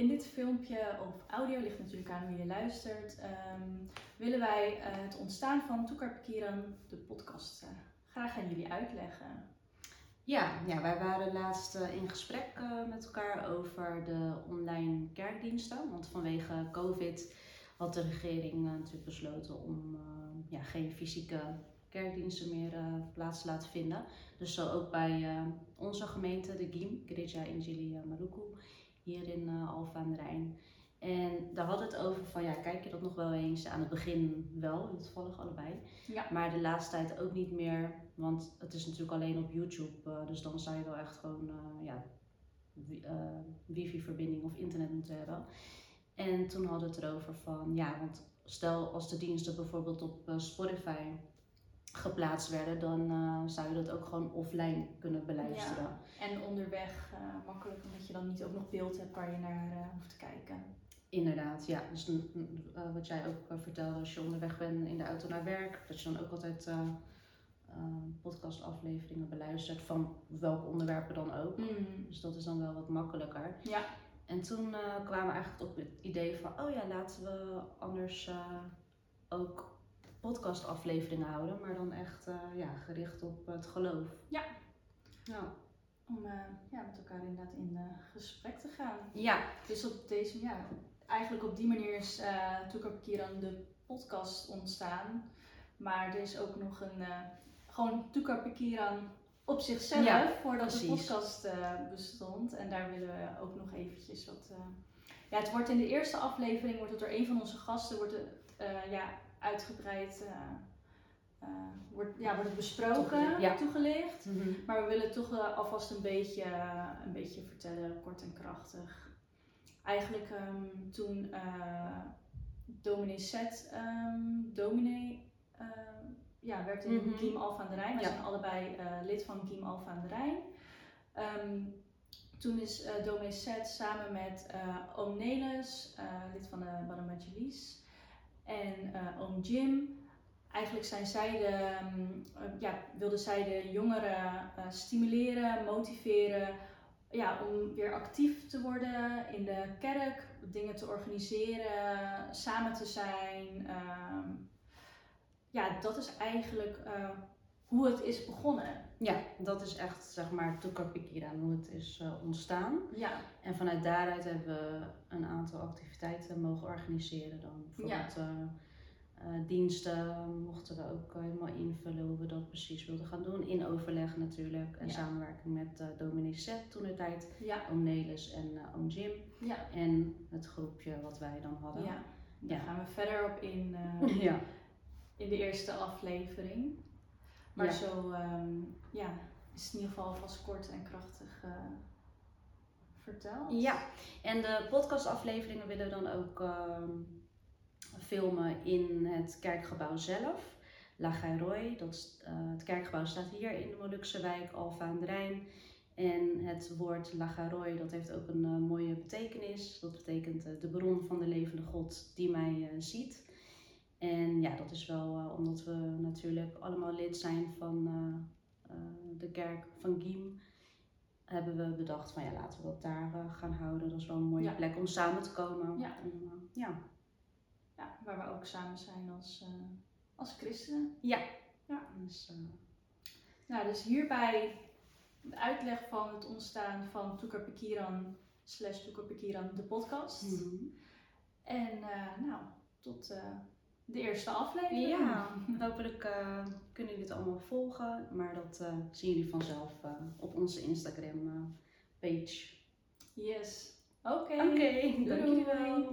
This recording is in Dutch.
In dit filmpje of audio ligt natuurlijk aan hoe je luistert. ehm, willen wij eh, het ontstaan van Toekar de podcast, eh, graag aan jullie uitleggen. Ja, ja, wij waren laatst eh, in gesprek met elkaar over de online kerkdiensten. Want vanwege COVID had de regering natuurlijk besloten om ja, geen fysieke kerkdiensten meer plaats te laten vinden. Dus zo ook bij onze gemeente, de GIM, Gereja Injili Maluku, hier in eh Alphen aan de Rijn. En daar hadden we het over van, ja, kijk je dat nog wel eens? Aan het begin wel, toevallig allebei. Ja. Maar de laatste tijd ook niet meer, want het is natuurlijk alleen op YouTube. eh, dus dan zou je wel echt gewoon eh, ja, wi- wifi-verbinding of internet moeten hebben. En toen hadden we het erover van, ja, want stel als de diensten bijvoorbeeld op Spotify geplaatst werden, dan eh, zou je dat ook gewoon offline kunnen beluisteren. En onderweg eh, makkelijk, omdat je dan niet ook nog beeld hebt waar je naar eh, hoeft te kijken. Inderdaad, ja. Dus mm, mm, wat jij ook vertelde als je onderweg bent in de auto naar werk, dat je dan ook altijd podcastafleveringen beluistert van welke onderwerpen dan ook. Dus dat is dan wel wat makkelijker. Ja. En toen kwamen we eigenlijk op het idee van, oh ja, laten we anders ook podcastafleveringen houden, maar dan echt eh, ja, gericht op het geloof. Ja. Om eh, ja, met elkaar inderdaad in eh, gesprek te gaan. Ja, Dus op deze, ja, eigenlijk op die manier is uh, Toekar Pekiran de podcast ontstaan. Maar er is ook nog een, eh, gewoon Toekar Pekiran op zichzelf, Ja, voordat de podcast bestond. En daar willen we ook nog eventjes wat... ja, het wordt in de eerste aflevering, wordt het door een van onze gasten, wordt het ja, uitgebreid... eh, wordt, ja, wordt het besproken, Toegelicht, ja. toegelicht. Mhm. Maar we willen toch alvast een beetje, een beetje vertellen, kort en krachtig. Eigenlijk ehm, toen eh dominee Seth, ehm, dominee, ja, werd in Mhm. Giem Alpha aan de Rijn. Wij Ja. zijn allebei lid van Giem Alpha aan de Rijn. Ehm, toen is dominee Seth samen met oom Nelis, lid van de Evangelis, en eh, oom Jim, Eigenlijk zijn zij de, ehm, eh, ja, wilden zij de jongeren eh, stimuleren, motiveren ja, om weer actief te worden in de kerk, dingen te organiseren, samen te zijn. ehm. ja, dat is eigenlijk hoe het is begonnen. ja, dat is echt zeg maar Toekar Pikiran, hoe het is eh, ontstaan. Ja, En vanuit daaruit hebben we een aantal activiteiten mogen organiseren dan. Bijvoorbeeld eh, eh, diensten mochten we ook helemaal invullen hoe we dat precies wilden gaan doen. In overleg natuurlijk en Ja. samenwerking met dominee Seth toen de tijd, ja, oom Nelis en oom Jim. ja, En het groepje wat wij dan hadden. ja. Daar Ja. gaan we verder op in ja. in de eerste aflevering. Maar Ja. zo ehm, ja, is het in ieder geval vast kort en krachtig eh, verteld. Ja, en de podcastafleveringen willen we dan ook ehm, filmen in het kerkgebouw zelf. La Gairoy, dat eh, het kerkgebouw staat hier in de Molukse wijk Alphen aan de Rijn. En het woord La Gairoy, dat heeft ook een eh, mooie betekenis. Dat betekent de bron van de levende God die mij ziet. En ja, dat is wel eh, omdat we natuurlijk allemaal lid zijn van eh, eh, de kerk van Giem hebben we bedacht van ja, laten we dat daar gaan houden. Dat is wel een mooie Ja. plek om samen te komen. Ja. En, ja. Ja, waar we ook samen zijn als, als christenen. Ja. Ja. Dus, Nou, dus hierbij de uitleg van het ontstaan van Toekar Pekiran slash Toekar Pekiran, de podcast. mhm. En nou, tot de eerste aflevering. Ja, hopelijk eh, kunnen jullie het allemaal volgen. Maar dat eh, zien jullie vanzelf eh, op onze Instagram page. Yes. Oké. Oké, Doei, dank doei. jullie wel.